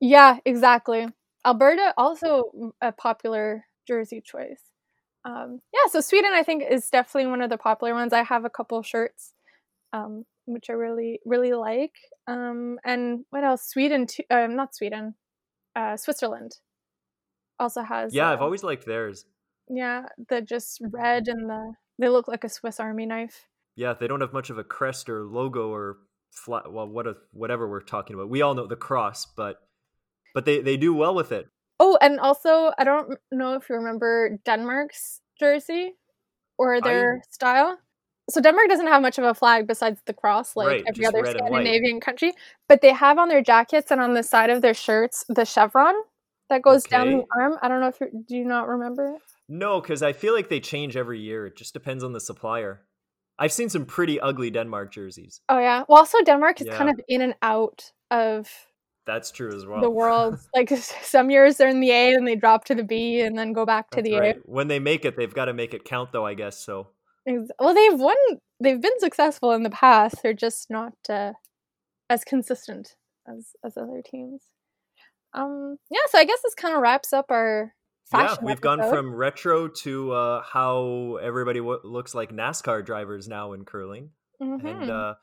Yeah, exactly. Alberta also a popular jersey choice. Um, yeah, so Sweden I think is definitely one of the popular ones. I have a couple shirts, um, which I really really like. Um, and what else? Sweden, too, um, not Sweden, uh, Switzerland also has. Yeah, I've uh, always liked theirs. yeah the just red and the they look like a Swiss Army knife. Yeah, they don't have much of a crest or logo or flat. Well, what a, whatever we're talking about. We all know the cross, but but they they do well with it. Oh, and also I don't know if you remember Denmark's jersey or their style. So Denmark doesn't have much of a flag besides the cross, like Right, every other red and white. Scandinavian country. But they have on their jackets and on the side of their shirts the chevron that goes down the arm. I don't know if you do you not remember it? No, because I feel like they change every year. It just depends on the supplier. I've seen some pretty ugly Denmark jerseys. Oh yeah. Well, also Denmark is kind of in and out of That's true as well. the world. like some years they're in the A and they drop to the B and then go back to That's the right. A. When they make it, they've got to make it count, though. I guess so. Well, they've won. They've been successful in the past. They're just not uh, as consistent as as other teams. Um. Yeah. So I guess this kind of wraps up our. Yeah, we've gone from retro to uh, how everybody w- looks like NASCAR drivers now in curling. and Mhm. uh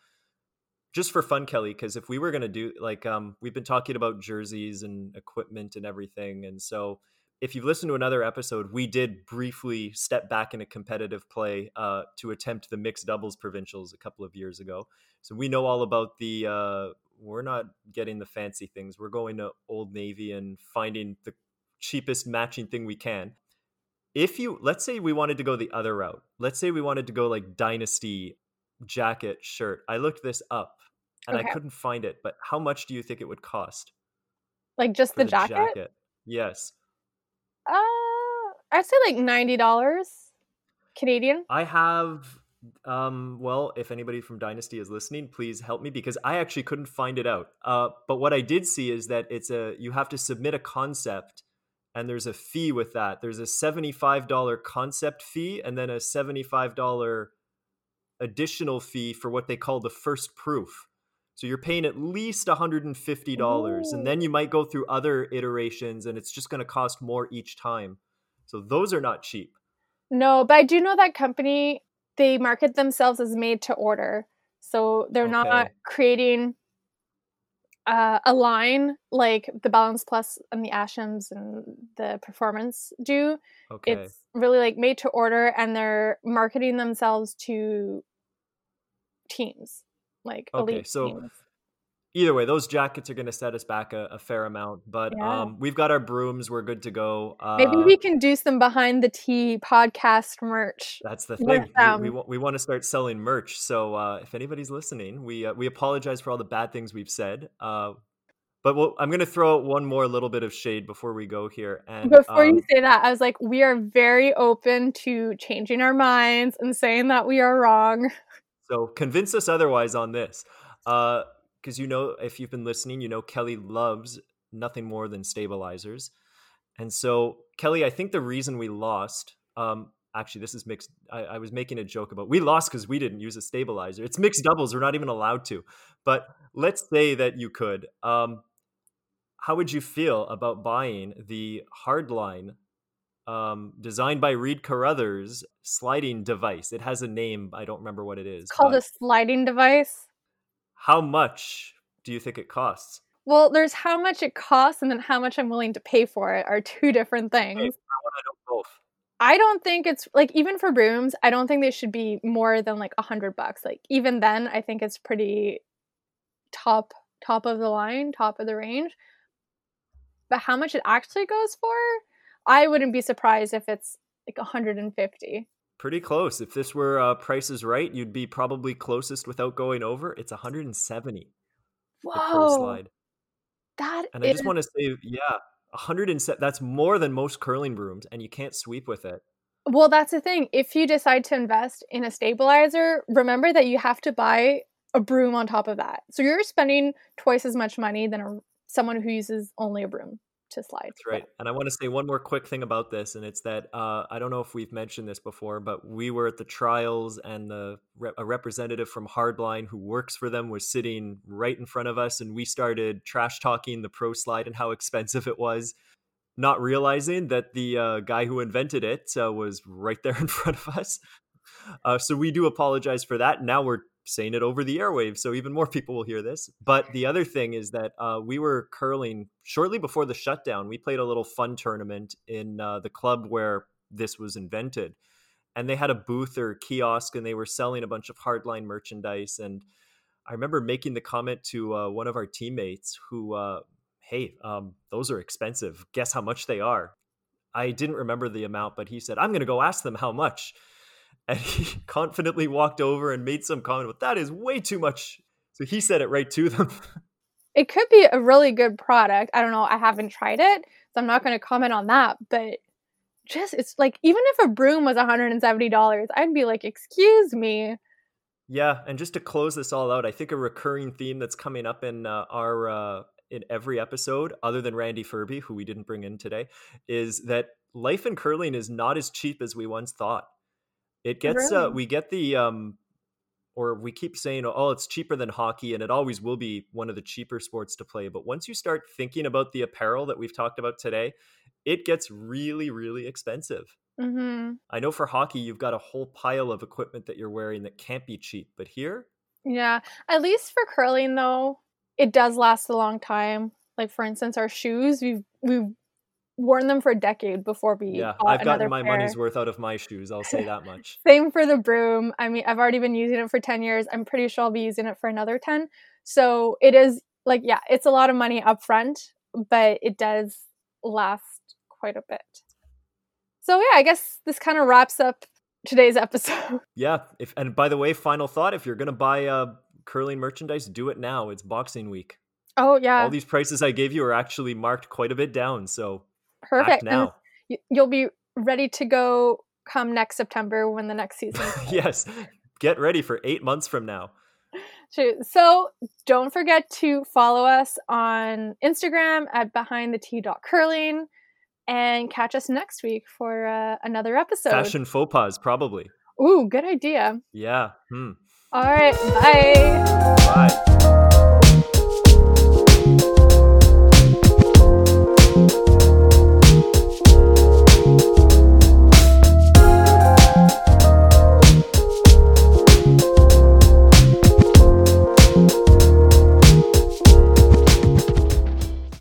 just for fun kelly because if we were going to do like um we've been talking about jerseys and equipment and everything and so if you've listened to another episode we did briefly step back into competitive play uh to attempt the mixed doubles provincials a couple of years ago so we know all about the uh we're not getting the fancy things we're going to old navy and finding the cheapest matching thing we can if you let's say we wanted to go the other route let's say we wanted to go like dynasty jacket shirt i looked this up and Okay. i couldn't find it but how much do you think it would cost like just for the, jacket. yes Uh, I'd say like ninety dollars Canadian. i have um well if anybody from dynasty is listening please help me because i actually couldn't find it out uh but what i did see is that it's a you have to submit a concept and there's a fee with that. There's a $75 concept fee and then a $75 additional fee for what they call the first proof. So you're paying at least $150 and then you might go through other iterations and it's just going to cost more each time. So those are not cheap. No, but I do know that company. They market themselves as made to order, so they're not creating uh, a line like the Balance Plus and the Ashams and the Performance do. okay It's really like made to order, and they're marketing themselves to teams, like Okay, elite so teams. Either way, those jackets are going to set us back a, a fair amount. But Yeah. um, we've got our brooms. We're good to go. Uh, Maybe we can do some behind the tee podcast merch. That's the thing. We, them. we, we want to start selling merch. So uh, if anybody's listening, we uh, we apologize for all the bad things we've said. Uh, but we'll, I'm going to throw out one more little bit of shade before we go here. And Before um, you say that, I was like, we are very open to changing our minds and saying that we are wrong. So convince us otherwise on this. Because you know, if you've been listening, you know Kelly loves nothing more than stabilizers. And so, Kelly, I think the reason we lost, um, actually, this is mixed. I, I was making a joke about we lost because we didn't use a stabilizer. It's mixed doubles. We're not even allowed to. But let's say that you could. Um, how would you feel about buying the hardline um, designed by Reid Carruthers sliding device. It has a name. I don't remember what it is. It's called a sliding device. How much do you think it costs? Well, there's how much it costs and then how much I'm willing to pay for it are two different things. Okay, I want to know both. I don't think it's like even for brooms, I don't think they should be more than like a hundred bucks. Like even then, I think it's pretty top top of the line, top of the range. But how much it actually goes for, I wouldn't be surprised if it's like 150. Pretty close. If this were uh, prices right, you'd be probably closest without going over. It's 170. Whoa. slide. That and I just want to say, yeah, 107. That's more than most curling brooms, and you can't sweep with it. Well, that's the thing. If you decide to invest in a stabilizer, remember that you have to buy a broom on top of that. So you're spending twice as much money than a, someone who uses only a broom to slide. That's right. And I want to say one more quick thing about this, and it's that uh, I don't know if we've mentioned this before, but we were at the trials, and the a representative from Hardline who works for them was sitting right in front of us, and we started trash talking the Pro Slide and how expensive it was. Not realizing that the uh, guy who invented it uh, was right there in front of us. Uh, so we do apologize for that. Now we're saying it over the airwaves so even more people will hear this. But the other thing is that uh, we were curling shortly before the shutdown we played a little fun tournament in uh, the club where this was invented. And they had a booth or kiosk and they were selling a bunch of hardline merchandise and i remember making the comment to uh, one of our teammates who uh, hey um, those are expensive. Guess how much they are. I didn't remember the amount but he said i'm going to go ask them how much and he confidently walked over and made some comment, but that is way too much. So he said it right to them. it could be a really good product. I don't know. I haven't tried it, so I'm not going to comment on that. But just, it's like, even if a broom was $170, I'd be like, excuse me. Yeah. And just to close this all out, I think a recurring theme that's coming up in uh, our, uh, in every episode, other than Randy Ferbey, who we didn't bring in today, is that life in curling is not as cheap as we once thought. It gets uh, really? uh, we get the um or we keep saying oh it's cheaper than hockey and it always will be one of the cheaper sports to play but once you start thinking about the apparel that we've talked about today it gets really really expensive mm-hmm. i know for hockey you've got a whole pile of equipment that you're wearing that can't be cheap but here yeah at least for curling though it does last a long time like for instance our shoes we've we've worn them for a decade before we yeah i've gotten my pair. money's worth out of my shoes i'll say that much same for the broom i mean i've already been using it for 10 years i'm pretty sure i'll be using it for another 10 so it is like yeah it's a lot of money up front but it does last quite a bit so yeah i guess this kind of wraps up today's episode yeah if and by the way final thought if you're gonna buy uh curling merchandise do it now it's boxing week Oh yeah. All these prices I gave you are actually marked quite a bit down. So Perfect. now. you'll be ready to go come next September when the next season. yes. Get ready for eight months from now. True. So don't forget to follow us on Instagram at behind the tee curling and catch us next week for uh, another episode. Fashion faux pas, probably. Ooh, good idea. Yeah. Hmm. All right. Bye. Bye.